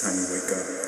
time to wake up.